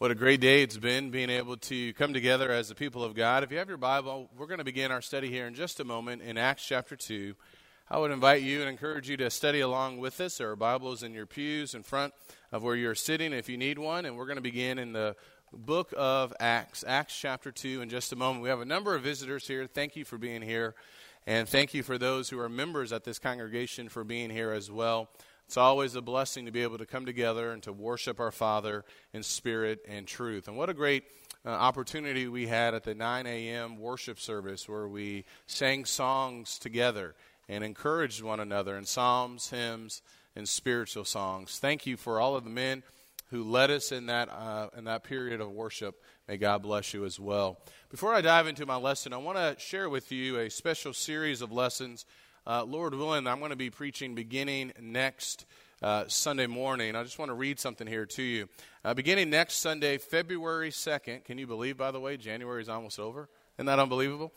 What a great day it's been being able to come together as the people of God. If you have your Bible, we're going to begin our study here in just a moment in Acts chapter 2. I would invite you and encourage you to study along with us. There are Bibles in your pews in front of where you're sitting if you need one. And we're going to begin in the book of Acts, Acts chapter 2, in just a moment. We have a number of visitors here. Thank you for being here. And thank you for those who are members at this congregation for being here as well. It's always a blessing to be able to come together and to worship our Father in spirit and truth. And what a great uh, opportunity we had at the 9 a.m. worship service where we sang songs together and encouraged one another in psalms, hymns, and spiritual songs. Thank you for all of the men who led us in that, uh, in that period of worship. May God bless you as well. Before I dive into my lesson, I want to share with you a special series of lessons uh, Lord willing, I'm going to be preaching beginning next uh, Sunday morning. I just want to read something here to you. Uh, beginning next Sunday, February 2nd. Can you believe, by the way, January is almost over? Isn't that unbelievable?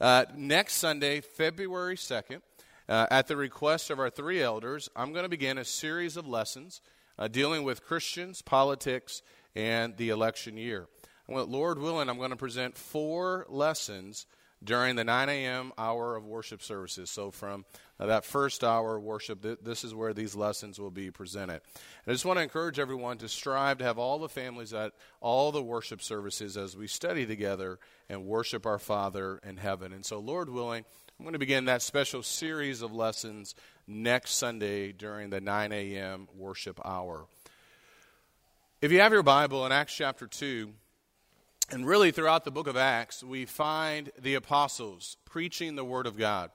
Uh, next Sunday, February 2nd, uh, at the request of our three elders, I'm going to begin a series of lessons uh, dealing with Christians, politics, and the election year. Lord willing, I'm going to present four lessons during the 9 a.m. hour of worship services. So, from uh, that first hour of worship, th- this is where these lessons will be presented. And I just want to encourage everyone to strive to have all the families at all the worship services as we study together and worship our Father in heaven. And so, Lord willing, I'm going to begin that special series of lessons next Sunday during the 9 a.m. worship hour. If you have your Bible in Acts chapter 2, and really, throughout the book of Acts, we find the apostles preaching the Word of God.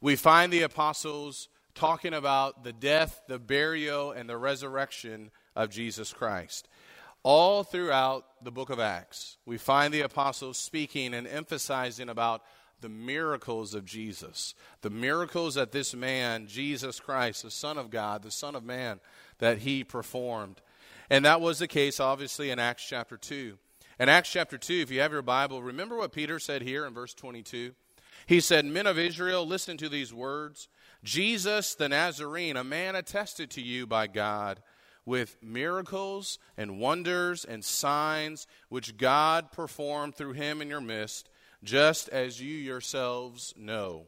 We find the apostles talking about the death, the burial, and the resurrection of Jesus Christ. All throughout the book of Acts, we find the apostles speaking and emphasizing about the miracles of Jesus, the miracles that this man, Jesus Christ, the Son of God, the Son of Man, that he performed. And that was the case, obviously, in Acts chapter 2. In Acts chapter 2, if you have your Bible, remember what Peter said here in verse 22? He said, Men of Israel, listen to these words. Jesus the Nazarene, a man attested to you by God with miracles and wonders and signs which God performed through him in your midst, just as you yourselves know.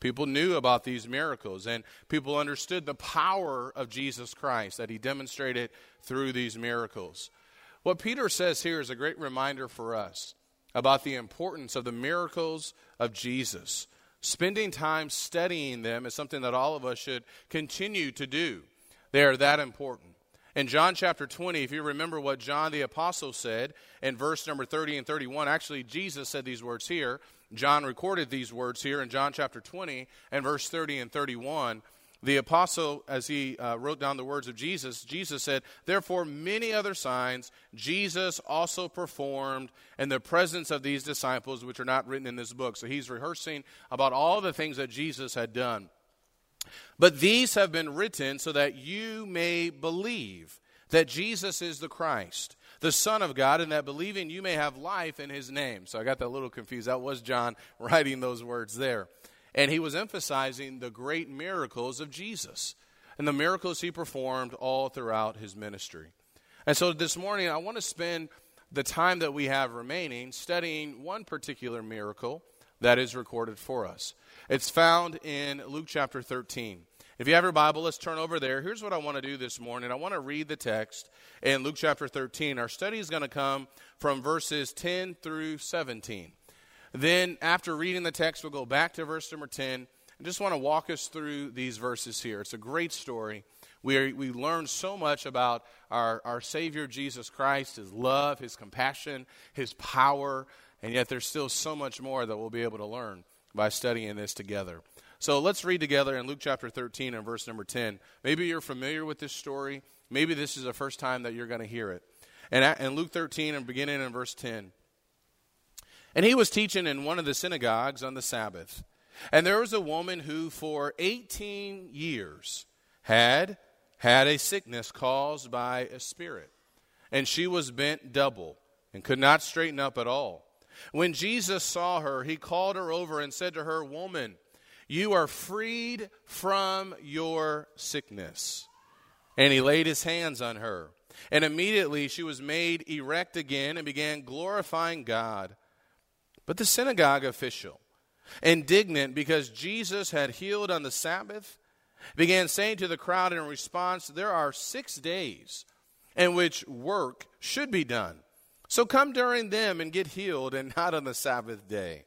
People knew about these miracles, and people understood the power of Jesus Christ that he demonstrated through these miracles. What Peter says here is a great reminder for us about the importance of the miracles of Jesus. Spending time studying them is something that all of us should continue to do. They are that important. In John chapter 20, if you remember what John the Apostle said in verse number 30 and 31, actually, Jesus said these words here. John recorded these words here in John chapter 20 and verse 30 and 31 the apostle, as he uh, wrote down the words of Jesus, Jesus said, Therefore, many other signs Jesus also performed in the presence of these disciples, which are not written in this book. So he's rehearsing about all the things that Jesus had done. But these have been written so that you may believe that Jesus is the Christ, the Son of God, and that believing you may have life in his name. So I got that a little confused. That was John writing those words there. And he was emphasizing the great miracles of Jesus and the miracles he performed all throughout his ministry. And so this morning, I want to spend the time that we have remaining studying one particular miracle that is recorded for us. It's found in Luke chapter 13. If you have your Bible, let's turn over there. Here's what I want to do this morning. I want to read the text in Luke chapter 13. Our study is going to come from verses 10 through 17. Then, after reading the text, we'll go back to verse number 10. I just want to walk us through these verses here. It's a great story. We, are, we learn so much about our, our Savior Jesus Christ, His love, His compassion, His power, and yet there's still so much more that we'll be able to learn by studying this together. So let's read together in Luke chapter 13 and verse number 10. Maybe you're familiar with this story. Maybe this is the first time that you're going to hear it. And in Luke 13 and beginning in verse 10, and he was teaching in one of the synagogues on the Sabbath. And there was a woman who, for 18 years, had had a sickness caused by a spirit. And she was bent double and could not straighten up at all. When Jesus saw her, he called her over and said to her, Woman, you are freed from your sickness. And he laid his hands on her. And immediately she was made erect again and began glorifying God. But the synagogue official, indignant because Jesus had healed on the Sabbath, began saying to the crowd in response, There are six days in which work should be done. So come during them and get healed, and not on the Sabbath day.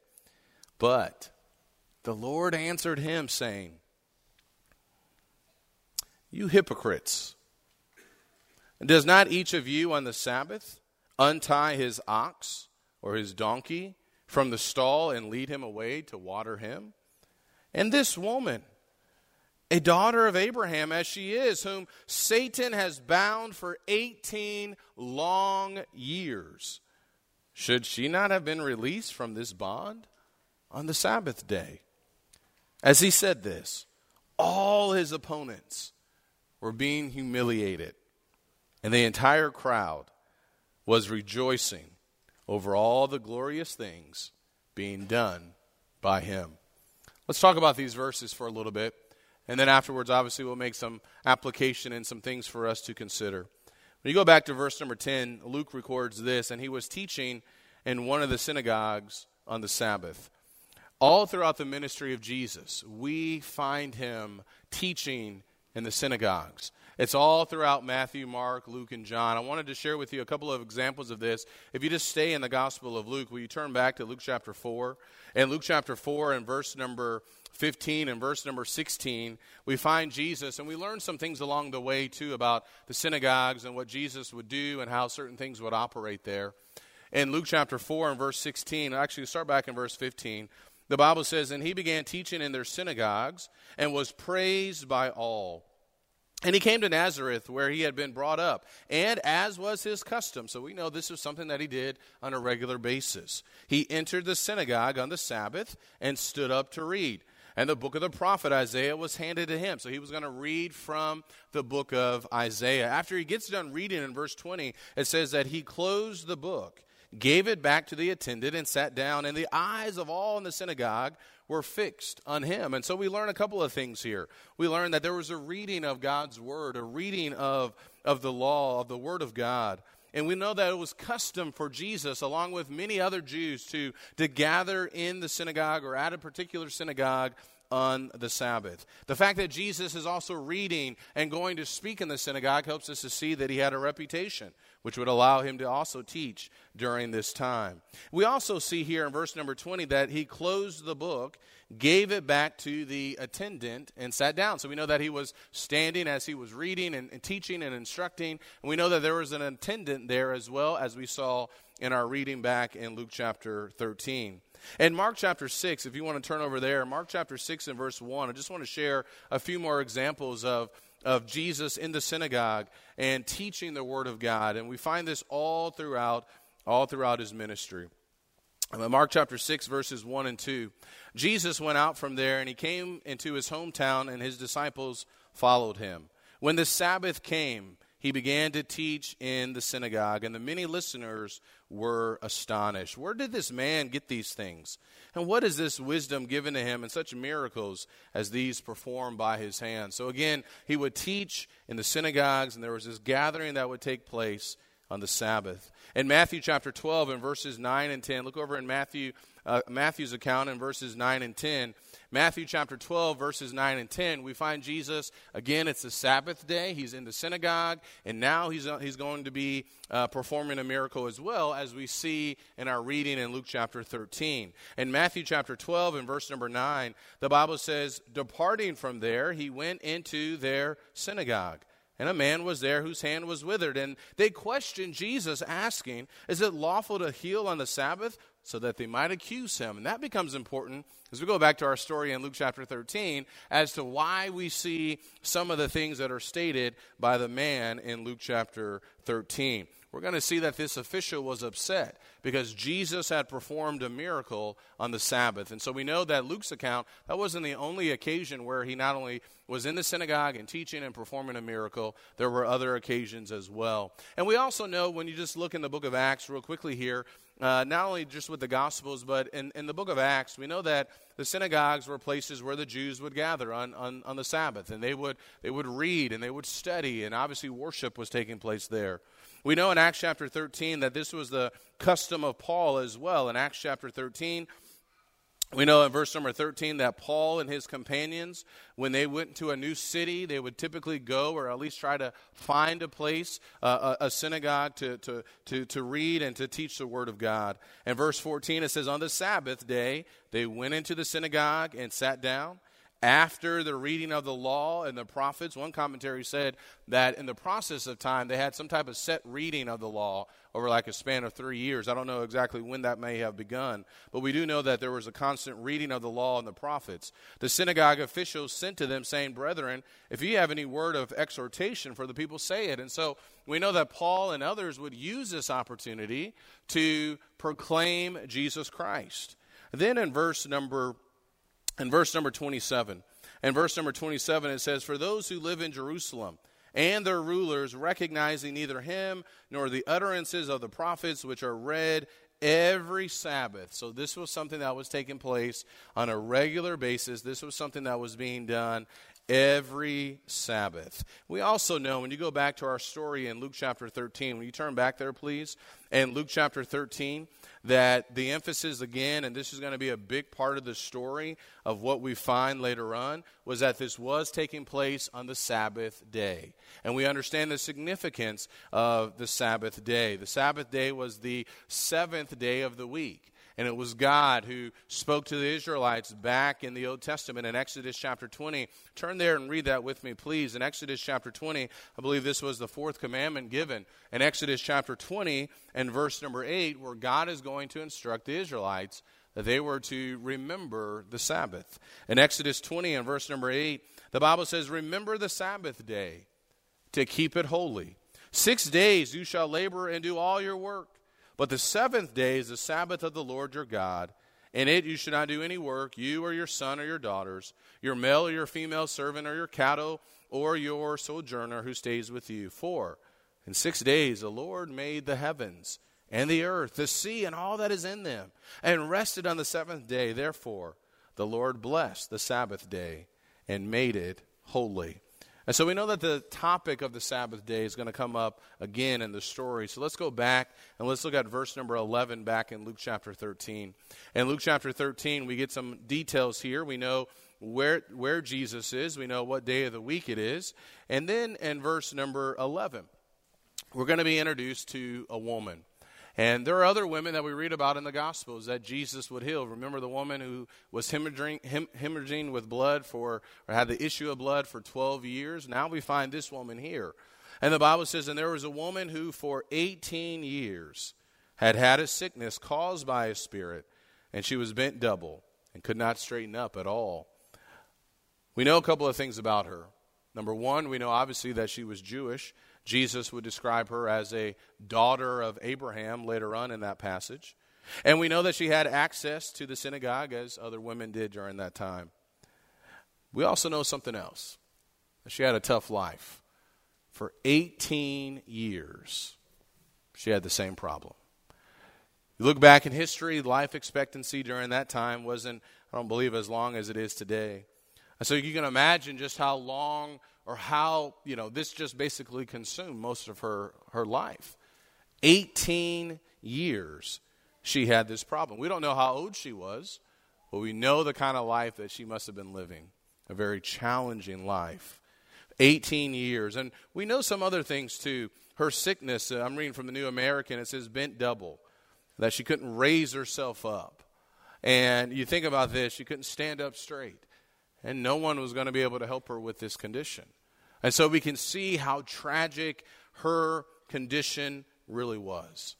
But the Lord answered him, saying, You hypocrites! Does not each of you on the Sabbath untie his ox or his donkey from the stall and lead him away to water him? And this woman, a daughter of Abraham as she is, whom Satan has bound for 18 long years, should she not have been released from this bond on the Sabbath day? As he said this, all his opponents were being humiliated and the entire crowd was rejoicing over all the glorious things being done by him. Let's talk about these verses for a little bit. And then afterwards, obviously, we'll make some application and some things for us to consider. When you go back to verse number 10, Luke records this, and he was teaching in one of the synagogues on the Sabbath. All throughout the ministry of Jesus, we find him teaching in the synagogues. It's all throughout Matthew, Mark, Luke, and John. I wanted to share with you a couple of examples of this. If you just stay in the Gospel of Luke, will you turn back to Luke chapter 4? In Luke chapter 4 and verse number 15 and verse number 16, we find Jesus, and we learn some things along the way, too, about the synagogues and what Jesus would do and how certain things would operate there. In Luke chapter 4 and verse 16, actually, start back in verse 15. The Bible says, And he began teaching in their synagogues and was praised by all. And he came to Nazareth, where he had been brought up, and as was his custom, so we know this was something that he did on a regular basis. He entered the synagogue on the Sabbath and stood up to read. And the book of the prophet Isaiah was handed to him. So he was going to read from the book of Isaiah. After he gets done reading in verse 20, it says that he closed the book, gave it back to the attendant, and sat down. And the eyes of all in the synagogue were fixed on him. And so we learn a couple of things here. We learn that there was a reading of God's word, a reading of, of the law, of the word of God. And we know that it was custom for Jesus, along with many other Jews, to, to gather in the synagogue or at a particular synagogue on the Sabbath. The fact that Jesus is also reading and going to speak in the synagogue helps us to see that he had a reputation, which would allow him to also teach during this time. We also see here in verse number 20 that he closed the book, gave it back to the attendant, and sat down. So we know that he was standing as he was reading and, and teaching and instructing. And we know that there was an attendant there as well, as we saw in our reading back in Luke chapter 13. In Mark chapter 6, if you want to turn over there, Mark chapter 6 and verse 1, I just want to share a few more examples of, of Jesus in the synagogue and teaching the Word of God. And we find this all throughout, all throughout his ministry. Mark chapter 6, verses 1 and 2. Jesus went out from there and he came into his hometown, and his disciples followed him. When the Sabbath came, he began to teach in the synagogue, and the many listeners were astonished. Where did this man get these things? And what is this wisdom given to him and such miracles as these performed by his hands? So again, he would teach in the synagogues, and there was this gathering that would take place on the Sabbath. In Matthew chapter 12, in verses 9 and 10, look over in Matthew, uh, Matthew's account in verses 9 and 10. Matthew chapter 12, verses 9 and 10, we find Jesus, again, it's the Sabbath day. He's in the synagogue, and now he's, uh, he's going to be uh, performing a miracle as well, as we see in our reading in Luke chapter 13. In Matthew chapter 12, in verse number 9, the Bible says, Departing from there, he went into their synagogue. And a man was there whose hand was withered. And they questioned Jesus, asking, Is it lawful to heal on the Sabbath? So that they might accuse him. And that becomes important as we go back to our story in Luke chapter 13 as to why we see some of the things that are stated by the man in Luke chapter 13 we're going to see that this official was upset because Jesus had performed a miracle on the Sabbath. And so we know that Luke's account, that wasn't the only occasion where he not only was in the synagogue and teaching and performing a miracle, there were other occasions as well. And we also know when you just look in the book of Acts real quickly here, uh, not only just with the Gospels, but in, in the book of Acts, we know that the synagogues were places where the Jews would gather on, on, on the Sabbath, and they would, they would read and they would study, and obviously worship was taking place there. We know in Acts chapter 13 that this was the custom of Paul as well. In Acts chapter 13, we know in verse number 13 that Paul and his companions, when they went to a new city, they would typically go or at least try to find a place, uh, a, a, synagogue to, to, to, to read and to teach the Word of God. In verse 14, it says, On the Sabbath day, they went into the synagogue and sat down after the reading of the law and the prophets. One commentary said that in the process of time, they had some type of set reading of the law over like a span of three years. I don't know exactly when that may have begun, but we do know that there was a constant reading of the law and the prophets. The synagogue officials sent to them, saying, Brethren, if you have any word of exhortation for the people, say it. And so we know that Paul and others would use this opportunity to proclaim Jesus Christ. Then in verse number in verse number 27. In verse number 27, it says, For those who live in Jerusalem and their rulers, recognizing neither him nor the utterances of the prophets which are read every Sabbath. So, this was something that was taking place on a regular basis. This was something that was being done every Sabbath. We also know, when you go back to our story in Luke chapter 13, when you turn back there, please, in Luke chapter 13, that the emphasis again, and this is going to be a big part of the story of what we find later on, was that this was taking place on the Sabbath day. And we understand the significance of the Sabbath day. The Sabbath day was the seventh day of the week. And it was God who spoke to the Israelites back in the Old Testament in Exodus chapter 20. Turn there and read that with me, please. In Exodus chapter 20, I believe this was the fourth commandment given. In Exodus chapter 20 and verse number 8, where God is going to instruct the Israelites that they were to remember the Sabbath. In Exodus 20 and verse number 8, the Bible says, Remember the Sabbath day to keep it holy. Six days you shall labor and do all your work. But the seventh day is the Sabbath of the Lord your God. In it you should not do any work, you or your son or your daughters, your male or your female servant or your cattle or your sojourner who stays with you. For in six days the Lord made the heavens and the earth, the sea, and all that is in them, and rested on the seventh day. Therefore the Lord blessed the Sabbath day and made it holy. And so we know that the topic of the Sabbath day is going to come up again in the story. So let's go back and let's look at verse number 11 back in Luke chapter 13. In Luke chapter 13, we get some details here. We know where, where Jesus is, we know what day of the week it is. And then in verse number 11, we're going to be introduced to a woman. And there are other women that we read about in the Gospels that Jesus would heal. Remember the woman who was hemorrhaging, hemorrhaging with blood for, or had the issue of blood for 12 years? Now we find this woman here. And the Bible says, and there was a woman who for 18 years had had a sickness caused by a spirit, and she was bent double and could not straighten up at all. We know a couple of things about her. Number one, we know obviously that she was Jewish. Jesus would describe her as a daughter of Abraham later on in that passage. And we know that she had access to the synagogue as other women did during that time. We also know something else she had a tough life. For 18 years, she had the same problem. You look back in history, life expectancy during that time wasn't, I don't believe, as long as it is today. So you can imagine just how long or how, you know, this just basically consumed most of her, her life. 18 years she had this problem. We don't know how old she was, but we know the kind of life that she must have been living a very challenging life. 18 years. And we know some other things too. Her sickness, uh, I'm reading from the New American, it says bent double, that she couldn't raise herself up. And you think about this, she couldn't stand up straight and no one was going to be able to help her with this condition. And so we can see how tragic her condition really was.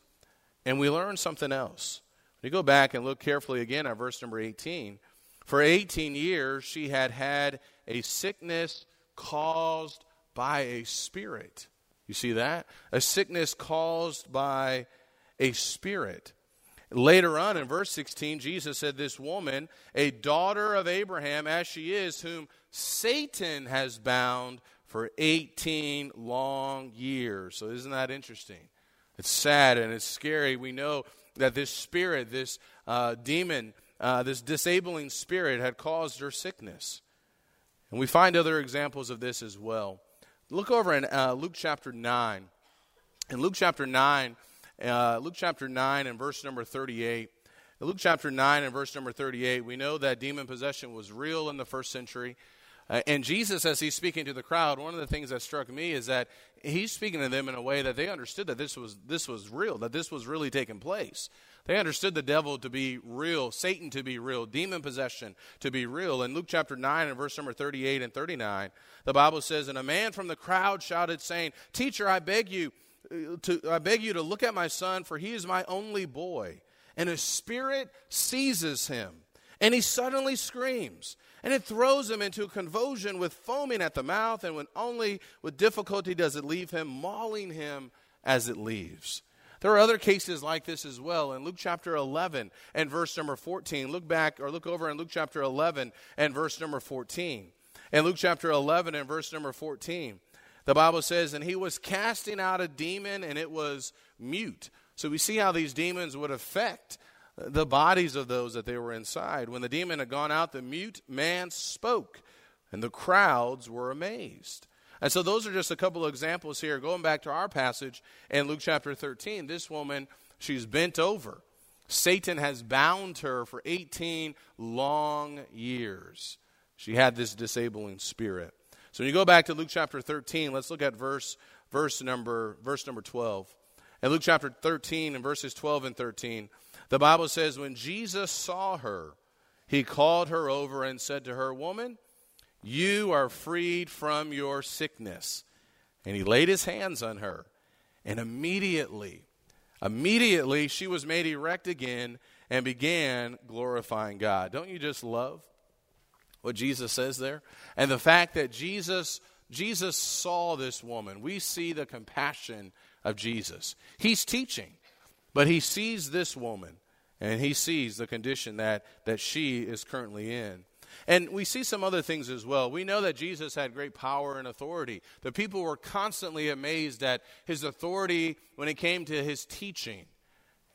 And we learn something else. When you go back and look carefully again at verse number 18, for 18 years she had had a sickness caused by a spirit. You see that? A sickness caused by a spirit. Later on in verse 16, Jesus said, This woman, a daughter of Abraham, as she is, whom Satan has bound for 18 long years. So, isn't that interesting? It's sad and it's scary. We know that this spirit, this uh, demon, uh, this disabling spirit had caused her sickness. And we find other examples of this as well. Look over in uh, Luke chapter 9. In Luke chapter 9, uh, Luke chapter 9 and verse number 38. In Luke chapter 9 and verse number 38, we know that demon possession was real in the first century. Uh, and Jesus, as he's speaking to the crowd, one of the things that struck me is that he's speaking to them in a way that they understood that this was, this was real, that this was really taking place. They understood the devil to be real, Satan to be real, demon possession to be real. In Luke chapter 9 and verse number 38 and 39, the Bible says, And a man from the crowd shouted, saying, Teacher, I beg you, to, I beg you to look at my son, for he is my only boy. And a spirit seizes him, and he suddenly screams. And it throws him into a convulsion with foaming at the mouth, and when only with difficulty does it leave him, mauling him as it leaves. There are other cases like this as well. In Luke chapter 11 and verse number 14, look back or look over in Luke chapter 11 and verse number 14. In Luke chapter 11 and verse number 14, the Bible says, And he was casting out a demon, and it was mute. So we see how these demons would affect the bodies of those that they were inside. When the demon had gone out, the mute man spoke, and the crowds were amazed. And so those are just a couple of examples here. Going back to our passage in Luke chapter 13, this woman, she's bent over. Satan has bound her for 18 long years. She had this disabling spirit. So when you go back to Luke chapter 13, let's look at verse verse number verse number 12. In Luke chapter 13 and verses 12 and 13, the Bible says when Jesus saw her, he called her over and said to her, "Woman, you are freed from your sickness. And he laid his hands on her. And immediately, immediately she was made erect again and began glorifying God. Don't you just love what Jesus says there? And the fact that Jesus Jesus saw this woman. We see the compassion of Jesus. He's teaching, but he sees this woman and he sees the condition that, that she is currently in. And we see some other things as well. We know that Jesus had great power and authority. The people were constantly amazed at his authority when it came to his teaching.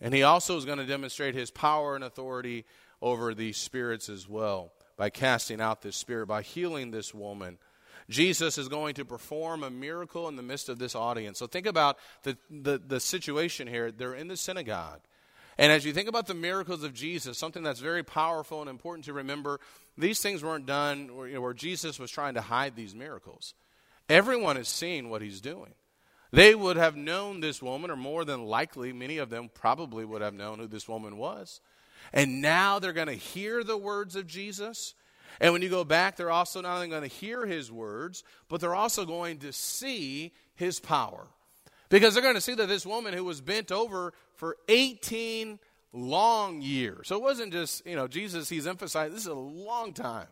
And he also is going to demonstrate his power and authority over these spirits as well by casting out this spirit, by healing this woman. Jesus is going to perform a miracle in the midst of this audience. So think about the, the, the situation here. They're in the synagogue. And as you think about the miracles of Jesus, something that's very powerful and important to remember, these things weren't done where, you know, where Jesus was trying to hide these miracles. Everyone is seeing what he's doing. They would have known this woman, or more than likely, many of them probably would have known who this woman was. And now they're going to hear the words of Jesus. And when you go back, they're also not only going to hear his words, but they're also going to see his power. Because they're going to see that this woman who was bent over for 18 long years. So it wasn't just, you know, Jesus, he's emphasized this is a long time.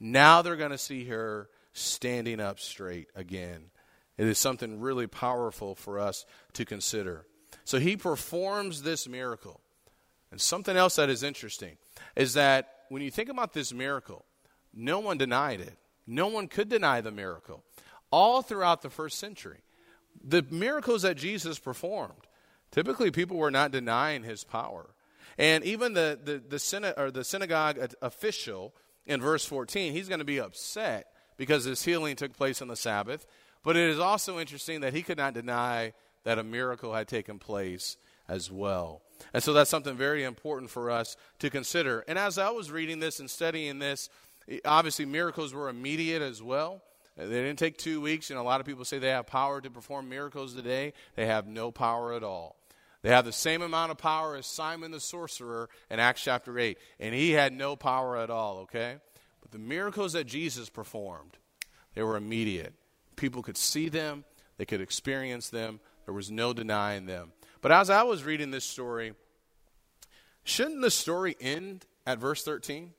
Now they're going to see her standing up straight again. It is something really powerful for us to consider. So he performs this miracle. And something else that is interesting is that when you think about this miracle, no one denied it. No one could deny the miracle. All throughout the first century, the miracles that Jesus performed, typically people were not denying his power. And even the, the, the, or the synagogue official in verse 14, he's going to be upset because his healing took place on the Sabbath. But it is also interesting that he could not deny that a miracle had taken place as well. And so that's something very important for us to consider. And as I was reading this and studying this, obviously miracles were immediate as well. They didn't take two weeks. Know, a lot of people say they have power to perform miracles today. They have no power at all. They have the same amount of power as Simon the sorcerer in Acts chapter 8, and he had no power at all, okay? But the miracles that Jesus performed, they were immediate. People could see them, they could experience them, there was no denying them. But as I was reading this story, shouldn't the story end at verse 13?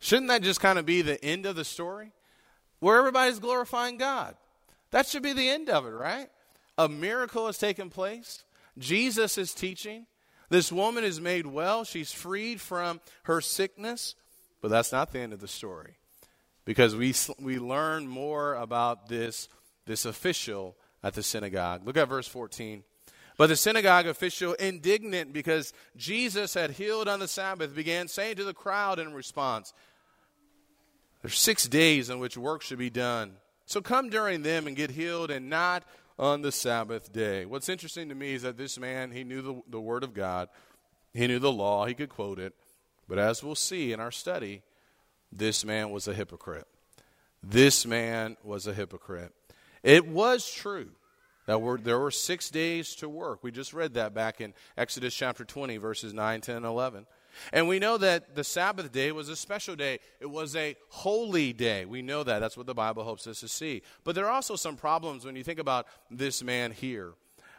Shouldn't that just kind of be the end of the story? where everybody's glorifying God. That should be the end of it, right? A miracle has taken place. Jesus is teaching. This woman is made well. She's freed from her sickness. But that's not the end of the story because we, we learn more about this, this official at the synagogue. Look at verse 14. But the synagogue official, indignant because Jesus had healed on the Sabbath, began saying to the crowd in response, There's six days in which work should be done. So come during them and get healed and not on the Sabbath day. What's interesting to me is that this man, he knew the, the Word of God, he knew the law, he could quote it. But as we'll see in our study, this man was a hypocrite. This man was a hypocrite. It was true that were, there were six days to work. We just read that back in Exodus chapter 20, verses 9, 10, 11. And we know that the Sabbath day was a special day. It was a holy day. We know that. That's what the Bible hopes us to see. But there are also some problems when you think about this man here.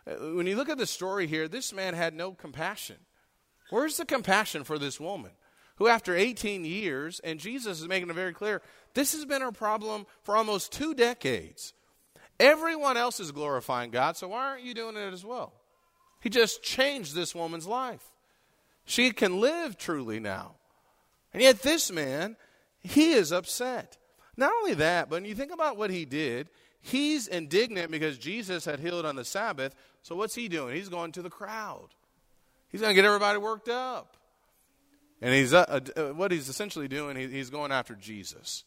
Uh, when you look at the story here, this man had no compassion. Where's the compassion for this woman? Who, after 18 years, and Jesus is making it very clear, this has been her problem for almost two decades. Everyone else is glorifying God, so why aren't you doing it as well? He just changed this woman's life. She can live truly now. And yet, this man, he is upset. Not only that, but when you think about what he did, he's indignant because Jesus had healed on the Sabbath. So, what's he doing? He's going to the crowd. He's going to get everybody worked up. And he's, uh, uh, what he's essentially doing, he, he's going after Jesus.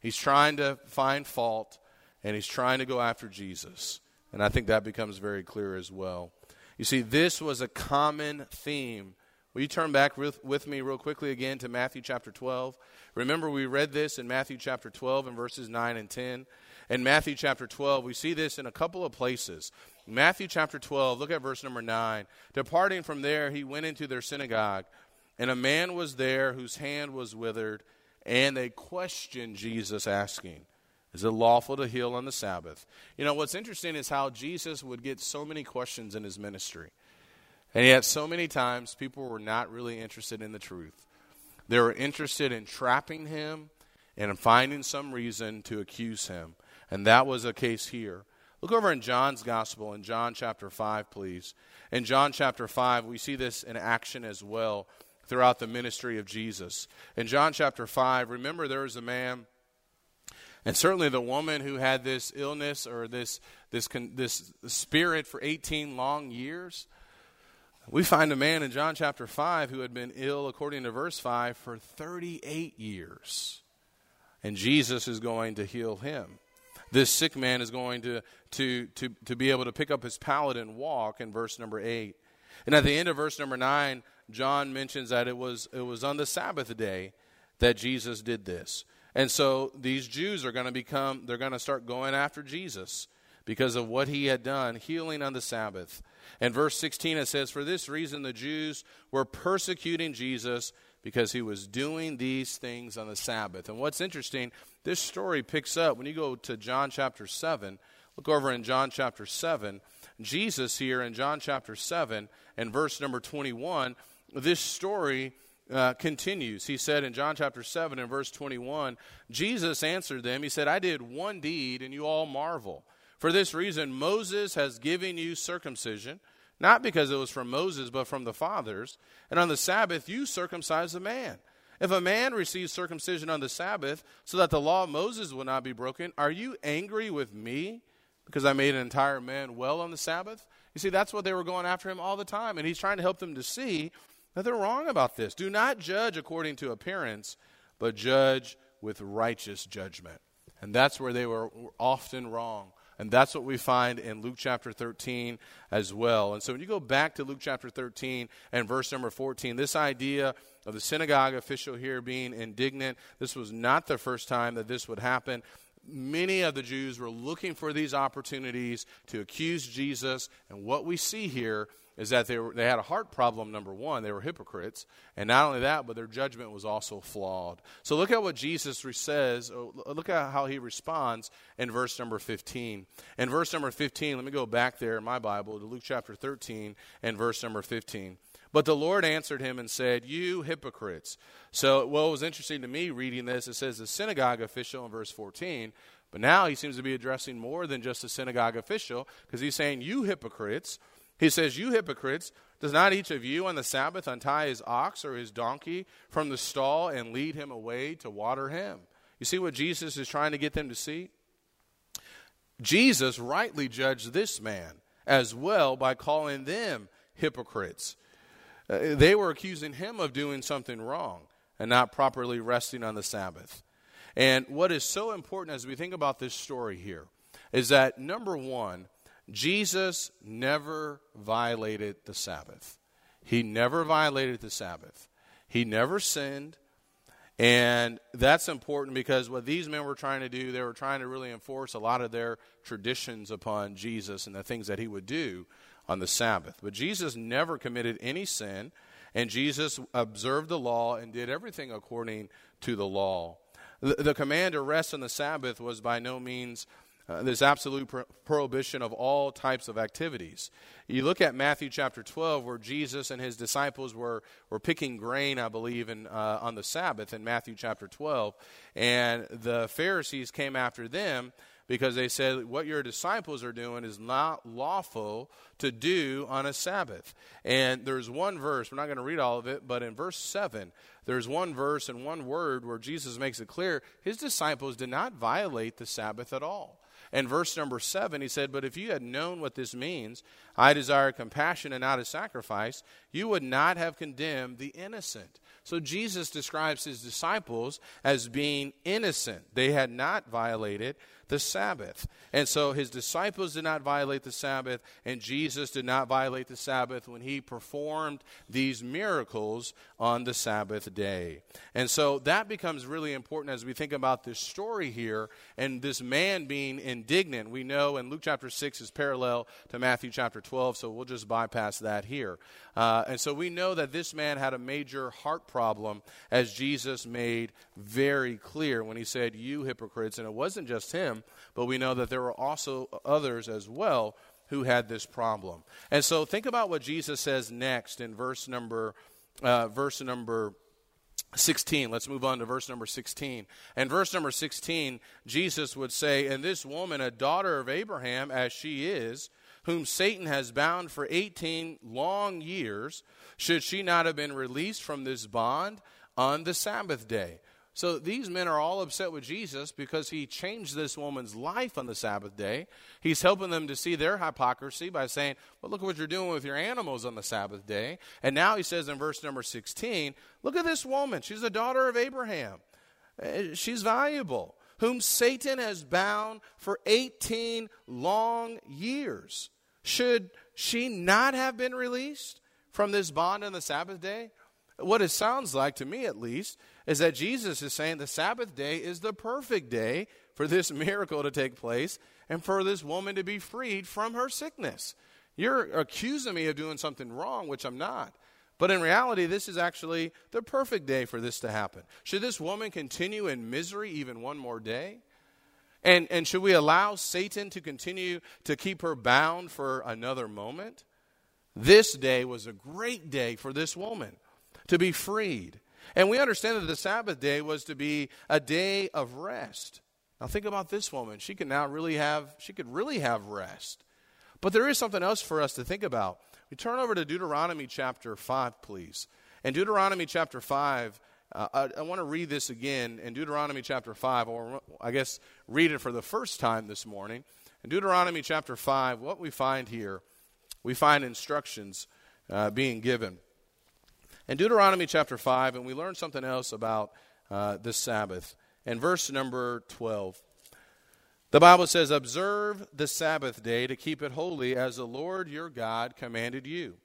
He's trying to find fault and he's trying to go after Jesus. And I think that becomes very clear as well. You see, this was a common theme. Will you turn back with, with me real quickly again to Matthew chapter 12? Remember, we read this in Matthew chapter 12 and verses 9 and 10. In Matthew chapter 12, we see this in a couple of places. Matthew chapter 12, look at verse number 9. Departing from there, he went into their synagogue, and a man was there whose hand was withered, and they questioned Jesus, asking, is it lawful to heal on the Sabbath? You know, what's interesting is how Jesus would get so many questions in his ministry. And yet, so many times, people were not really interested in the truth. They were interested in trapping him and finding some reason to accuse him. And that was a case here. Look over in John's Gospel, in John chapter 5, please. In John chapter 5, we see this in action as well throughout the ministry of Jesus. In John chapter 5, remember there was a man and certainly the woman who had this illness or this, this, this spirit for 18 long years. We find a man in John chapter 5 who had been ill, according to verse 5, for 38 years. And Jesus is going to heal him. This sick man is going to, to, to, to be able to pick up his pallet and walk in verse number 8. And at the end of verse number 9, John mentions that it was, it was on the Sabbath day that Jesus did this. And so these Jews are going to become, they're going to start going after Jesus because of what he had done, healing on the Sabbath. And verse 16 it says, For this reason the Jews were persecuting Jesus because he was doing these things on the Sabbath. And what's interesting, this story picks up when you go to John chapter 7. Look over in John chapter 7. Jesus here in John chapter 7 and verse number 21, this story uh, continues. He said in John chapter 7 and verse 21, Jesus answered them, He said, I did one deed, and you all marvel. For this reason, Moses has given you circumcision, not because it was from Moses, but from the fathers. And on the Sabbath, you circumcise a man. If a man receives circumcision on the Sabbath, so that the law of Moses will not be broken, are you angry with me because I made an entire man well on the Sabbath? You see, that's what they were going after him all the time. And he's trying to help them to see now, they're wrong about this. Do not judge according to appearance, but judge with righteous judgment. And that's where they were often wrong. And that's what we find in Luke chapter 13 as well. And so when you go back to Luke chapter 13 and verse number 14, this idea of the synagogue official here being indignant, this was not the first time that this would happen. Many of the Jews were looking for these opportunities to accuse Jesus. And what we see here is that they, were, they had a heart problem, number one. They were hypocrites. And not only that, but their judgment was also flawed. So look at what Jesus says. Oh, look at how he responds in verse number 15. In verse number 15, let me go back there in my Bible to Luke chapter 13 and verse number 15. But the Lord answered him and said, You hypocrites. So, what was interesting to me reading this, it says the synagogue official in verse 14. But now he seems to be addressing more than just a synagogue official because he's saying, You hypocrites. He says, You hypocrites, does not each of you on the Sabbath untie his ox or his donkey from the stall and lead him away to water him? You see what Jesus is trying to get them to see? Jesus rightly judged this man as well by calling them hypocrites. Uh, they were accusing him of doing something wrong and not properly resting on the Sabbath. And what is so important as we think about this story here is that number one, Jesus never violated the Sabbath. He never violated the Sabbath. He never sinned. And that's important because what these men were trying to do, they were trying to really enforce a lot of their traditions upon Jesus and the things that he would do on the Sabbath. But Jesus never committed any sin, and Jesus observed the law and did everything according to the law. The, the command to rest on the Sabbath was by no means uh, this absolute pro- prohibition of all types of activities. You look at Matthew chapter 12, where Jesus and his disciples were, were picking grain, I believe, in, uh, on the Sabbath in Matthew chapter 12, and the Pharisees came after them because they said, What your disciples are doing is not lawful to do on a Sabbath. And there's one verse, we're not going to read all of it, but in verse 7, there's one verse and one word where Jesus makes it clear his disciples did not violate the Sabbath at all. And verse number seven, he said, But if you had known what this means, I desire compassion and not a sacrifice, you would not have condemned the innocent. So Jesus describes his disciples as being innocent. They had not violated the Sabbath. And so his disciples did not violate the Sabbath, and Jesus did not violate the Sabbath when he performed these miracles on the Sabbath day. And so that becomes really important as we think about this story here and this man being indignant. We know in Luke chapter 6 is parallel to Matthew chapter 12, so we'll just bypass that here. Uh, and so we know that this man had a major heart problem, as Jesus made very clear when he said, You hypocrites. And it wasn't just him, but we know that there were also others as well who had this problem. And so think about what Jesus says next in verse number, uh, verse number 16. Let's move on to verse number 16. And verse number 16, Jesus would say, And this woman, a daughter of Abraham, as she is, whom Satan has bound for 18 long years, should she not have been released from this bond on the Sabbath day? So these men are all upset with Jesus because he changed this woman's life on the Sabbath day. He's helping them to see their hypocrisy by saying, Well, look at what you're doing with your animals on the Sabbath day. And now he says in verse number 16, Look at this woman. She's a daughter of Abraham. Uh, she's valuable, whom Satan has bound for 18 long years. Should she not have been released from this bond on the Sabbath day? What it sounds like, to me at least, is that Jesus is saying the Sabbath day is the perfect day for this miracle to take place and for this woman to be freed from her sickness. You're accusing me of doing something wrong, which I'm not. But in reality, this is actually the perfect day for this to happen. Should this woman continue in misery even one more day? And, and should we allow Satan to continue to keep her bound for another moment? This day was a great day for this woman to be freed. And we understand that the Sabbath day was to be a day of rest. Now think about this woman. She can now really have she could really have rest. But there is something else for us to think about. We turn over to Deuteronomy chapter 5, please. In Deuteronomy chapter 5, uh, I, I want to read this again in Deuteronomy chapter 5, or I guess read it for the first time this morning. In Deuteronomy chapter 5, what we find here, we find instructions uh, being given. In Deuteronomy chapter 5, and we learn something else about uh, the Sabbath. In verse number 12, the Bible says, Observe the Sabbath day to keep it holy as the Lord your God commanded you.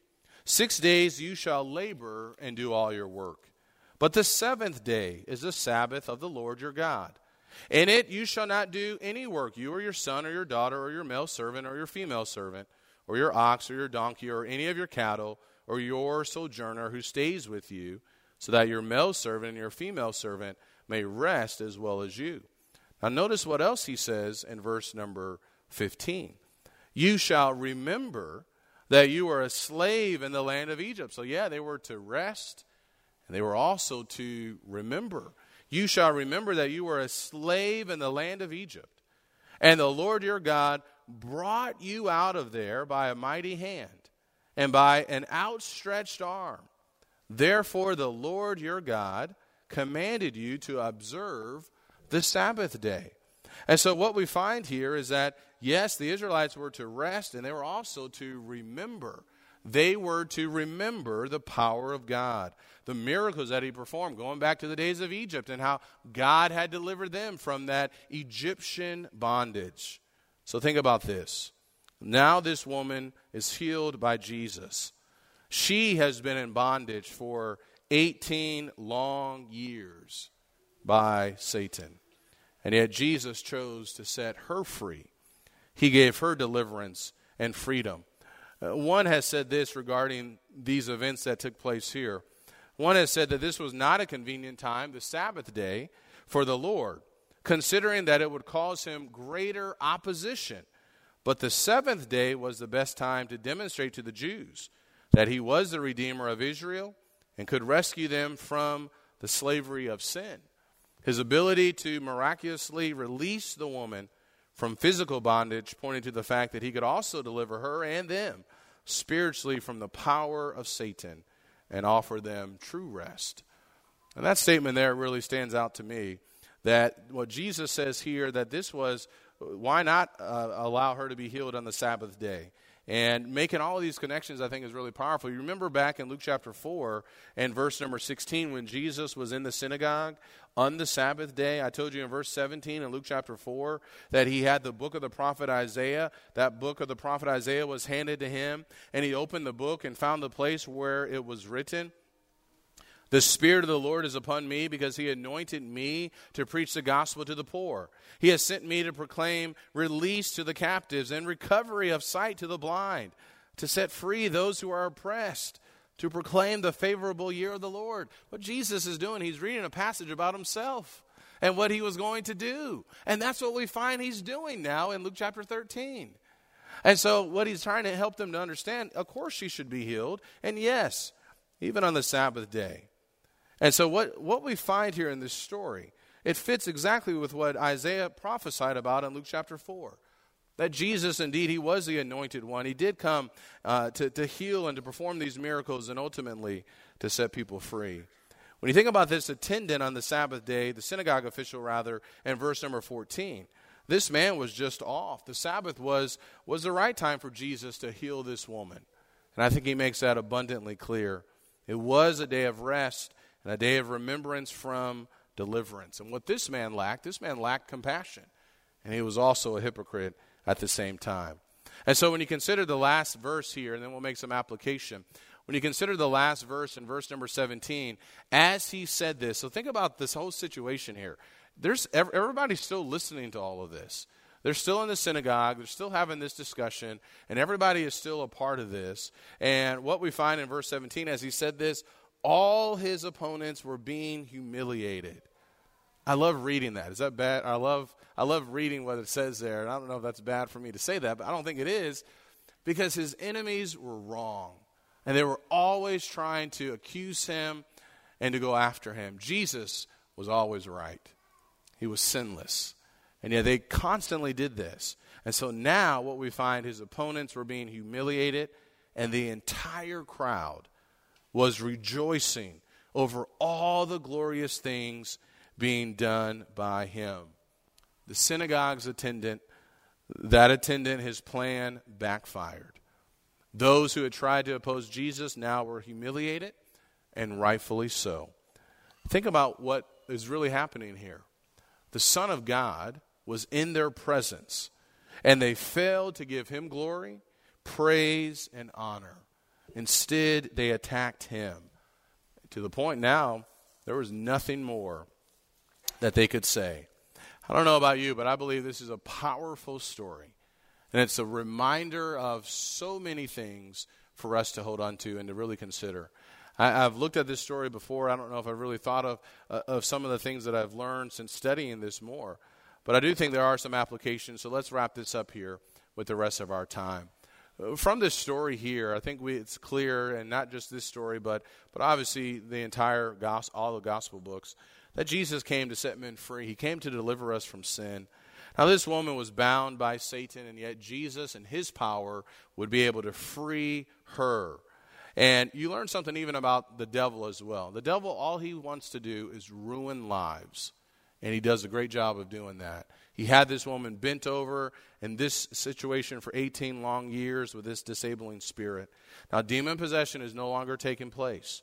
Six days you shall labor and do all your work. But the seventh day is the Sabbath of the Lord your God. In it you shall not do any work, you or your son or your daughter or your male servant or your female servant, or your ox or your donkey or any of your cattle, or your sojourner who stays with you, so that your male servant and your female servant may rest as well as you. Now, notice what else he says in verse number 15. You shall remember that you are a slave in the land of Egypt. So, yeah, they were to rest and they were also to remember. You shall remember that you were a slave in the land of Egypt, and the Lord your God brought you out of there by a mighty hand and by an outstretched arm. Therefore, the Lord your God commanded you to observe the Sabbath day. And so, what we find here is that yes, the Israelites were to rest and they were also to remember. They were to remember the power of God, the miracles that He performed, going back to the days of Egypt and how God had delivered them from that Egyptian bondage. So think about this. Now, this woman is healed by Jesus. She has been in bondage for 18 long years by Satan. And yet, Jesus chose to set her free. He gave her deliverance and freedom. Uh, one has said this regarding these events that took place here. One has said that this was not a convenient time, the Sabbath day, for the Lord, considering that it would cause him greater opposition. But the seventh day was the best time to demonstrate to the Jews that he was the Redeemer of Israel and could rescue them from the slavery of sin. His ability to miraculously release the woman from physical bondage pointed to the fact that he could also deliver her and them spiritually from the power of Satan and offer them true rest. And that statement there really stands out to me that what Jesus says here that this was why not uh, allow her to be healed on the Sabbath day? And making all of these connections, I think, is really powerful. You remember back in Luke chapter 4 and verse number 16 when Jesus was in the synagogue on the Sabbath day. I told you in verse 17 in Luke chapter 4 that he had the book of the prophet Isaiah. That book of the prophet Isaiah was handed to him, and he opened the book and found the place where it was written. The Spirit of the Lord is upon me because He anointed me to preach the gospel to the poor. He has sent me to proclaim release to the captives and recovery of sight to the blind, to set free those who are oppressed, to proclaim the favorable year of the Lord. What Jesus is doing, He's reading a passage about Himself and what He was going to do. And that's what we find He's doing now in Luke chapter 13. And so, what He's trying to help them to understand, of course, she should be healed. And yes, even on the Sabbath day. And so, what, what we find here in this story, it fits exactly with what Isaiah prophesied about in Luke chapter 4. That Jesus, indeed, he was the anointed one. He did come uh, to, to heal and to perform these miracles and ultimately to set people free. When you think about this attendant on the Sabbath day, the synagogue official, rather, in verse number 14, this man was just off. The Sabbath was, was the right time for Jesus to heal this woman. And I think he makes that abundantly clear. It was a day of rest and a day of remembrance from deliverance. And what this man lacked, this man lacked compassion. And he was also a hypocrite at the same time. And so when you consider the last verse here, and then we'll make some application. When you consider the last verse in verse number 17, as he said this, so think about this whole situation here. There's everybody's still listening to all of this. They're still in the synagogue. They're still having this discussion, and everybody is still a part of this. And what we find in verse 17, as he said this, all his opponents were being humiliated. I love reading that. Is that bad? I love I love reading what it says there. And I don't know if that's bad for me to say that, but I don't think it is because his enemies were wrong. And they were always trying to accuse him and to go after him. Jesus was always right. He was sinless. And yet they constantly did this. And so now what we find his opponents were being humiliated and the entire crowd was rejoicing over all the glorious things being done by him. The synagogue's attendant, that attendant, his plan backfired. Those who had tried to oppose Jesus now were humiliated, and rightfully so. Think about what is really happening here. The Son of God was in their presence, and they failed to give him glory, praise, and honor. Instead, they attacked him to the point now there was nothing more that they could say. I don't know about you, but I believe this is a powerful story. And it's a reminder of so many things for us to hold on to and to really consider. I, have looked at this story before. I don't know if I've really thought of, uh, of some of the things that I've learned since studying this more. But I do think there are some applications. So let's wrap this up here with the rest of our time from this story here, I think we, it's clear, and not just this story, but but obviously the entire gospel, all the gospel books, that Jesus came to set men free. He came to deliver us from sin. Now, this woman was bound by Satan, and yet Jesus and His power would be able to free her. And you learn something even about the devil as well. The devil, all he wants to do is ruin lives. And he does a great job of doing that. He had this woman bent over in this situation for 18 long years with this disabling spirit. Now, demon possession is no longer taking place,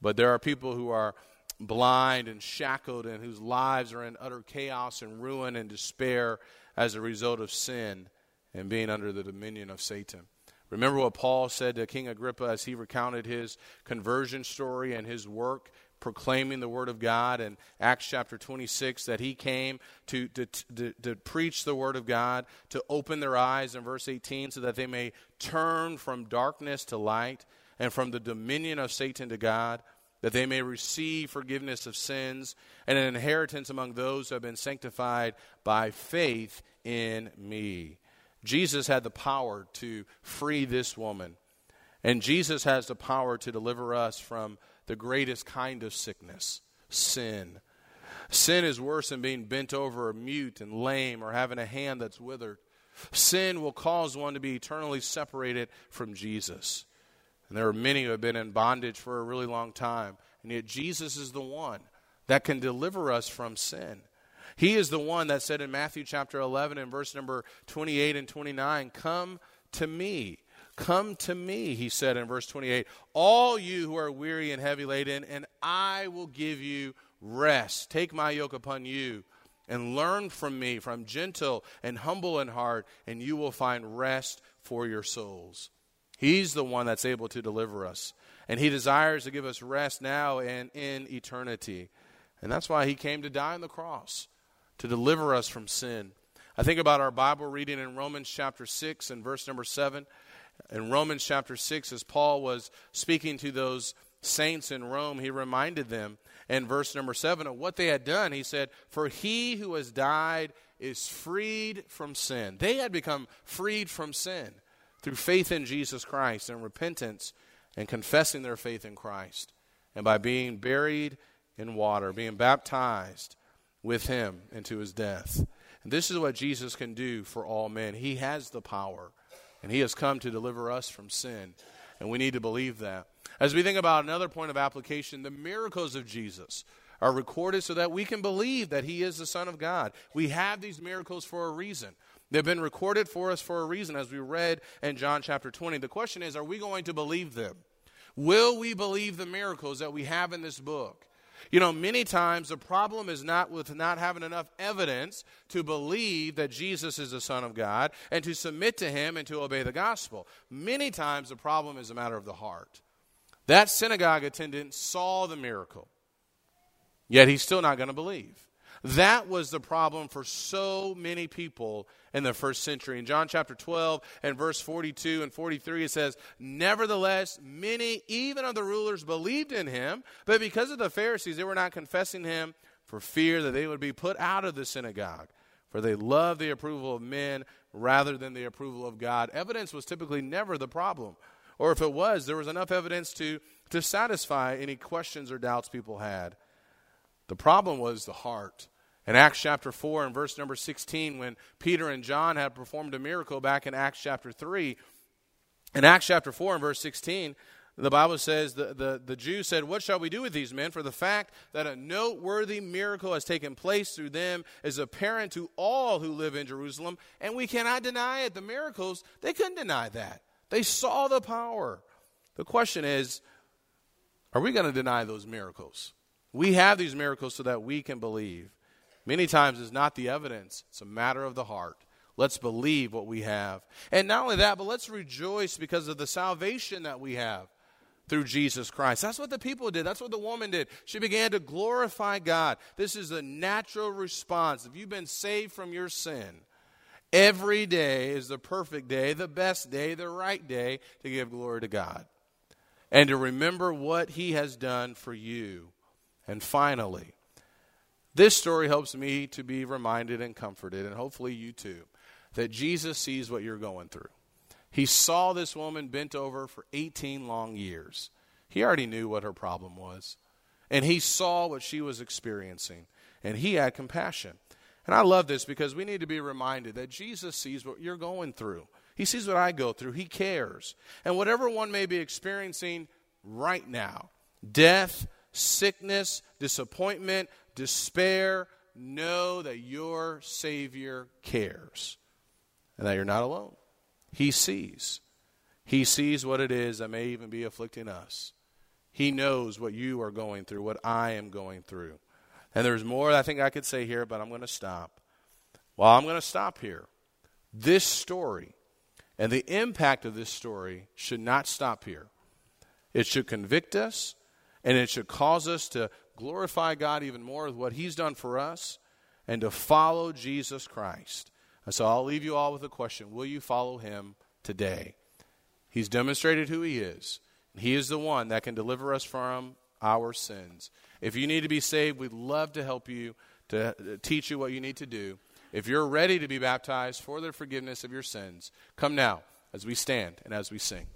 but there are people who are blind and shackled and whose lives are in utter chaos and ruin and despair as a result of sin and being under the dominion of Satan. Remember what Paul said to King Agrippa as he recounted his conversion story and his work proclaiming the Word of God in Acts chapter 26 that he came to, to, to, to, preach the Word of God, to open their eyes in verse 18 so that they may turn from darkness to light and from the dominion of Satan to God, that they may receive forgiveness of sins and an inheritance among those who have been sanctified by faith in me. Jesus had the power to free this woman. And Jesus has the power to deliver us from the greatest kind of sickness sin. Sin is worse than being bent over or mute and lame or having a hand that's withered. Sin will cause one to be eternally separated from Jesus. And there are many who have been in bondage for a really long time. And yet, Jesus is the one that can deliver us from sin. He is the one that said in Matthew chapter 11 and verse number 28 and 29, Come to me Come to me, he said in verse 28, all you who are weary and heavy laden, and I will give you rest. Take my yoke upon you and learn from me, from gentle and humble in heart, and you will find rest for your souls. He's the one that's able to deliver us. And he desires to give us rest now and in eternity. And that's why he came to die on the cross, to deliver us from sin. I think about our Bible reading in Romans chapter 6 and verse number 7 in Romans chapter 6, as Paul was speaking to those saints in Rome, he reminded them in verse number 7 of what they had done. He said, For he who has died is freed from sin. They had become freed from sin through faith in Jesus Christ and repentance and confessing their faith in Christ. And by being buried in water, being baptized with him into his death. And this is what Jesus can do for all men. He has the power and He has come to deliver us from sin. And we need to believe that. As we think about another point of application, the miracles of Jesus are recorded so that we can believe that He is the Son of God. We have these miracles for a reason. They've been recorded for us for a reason, as we read in John chapter 20. The question is, are we going to believe them? Will we believe the miracles that we have in this book? You know, many times the problem is not with not having enough evidence to believe that Jesus is the Son of God and to submit to Him and to obey the gospel. Many times the problem is a matter of the heart. That synagogue attendant saw the miracle, yet he's still not going to believe. That was the problem for so many people in the first century. In John chapter 12 and verse 42 and 43, it says, Nevertheless, many, even of the rulers, believed in him, but because of the Pharisees, they were not confessing him for fear that they would be put out of the synagogue. For they loved the approval of men rather than the approval of God. Evidence was typically never the problem. Or if it was, there was enough evidence to, to satisfy any questions or doubts people had. The problem was the heart. In Acts chapter 4 and verse number 16, when Peter and John had performed a miracle back in Acts chapter 3, in Acts chapter 4 and verse 16, the Bible says the, the, the Jews said, What shall we do with these men? For the fact that a noteworthy miracle has taken place through them is apparent to all who live in Jerusalem, and we cannot deny it. The miracles, they couldn't deny that. They saw the power. The question is, are we going to deny those miracles? We have these miracles so that we can believe. Many times it's not the evidence, it's a matter of the heart. Let's believe what we have. And not only that, but let's rejoice because of the salvation that we have through Jesus Christ. That's what the people did. That's what the woman did. She began to glorify God. This is a natural response. If you've been saved from your sin, every day is the perfect day, the best day, the right day to give glory to God and to remember what He has done for you. And finally, this story helps me to be reminded and comforted, and hopefully you too, that Jesus sees what you're going through. He saw this woman bent over for 18 long years. He already knew what her problem was, and he saw what she was experiencing, and he had compassion. And I love this because we need to be reminded that Jesus sees what you're going through. He sees what I go through. He cares. And whatever one may be experiencing right now death, sickness, disappointment, despair, know that your Savior cares and that you're not alone. He sees. He sees what it is that may even be afflicting us. He knows what you are going through, what I am going through. And there's more I think I could say here, but I'm going to stop. Well, I'm going to stop here. This story and the impact of this story should not stop here. It should convict us, and it should cause us to glorify God even more with what He's done for us and to follow Jesus Christ. And so I'll leave you all with a question Will you follow Him today? He's demonstrated who He is. He is the one that can deliver us from our sins. If you need to be saved, we'd love to help you, to teach you what you need to do. If you're ready to be baptized for the forgiveness of your sins, come now as we stand and as we sing.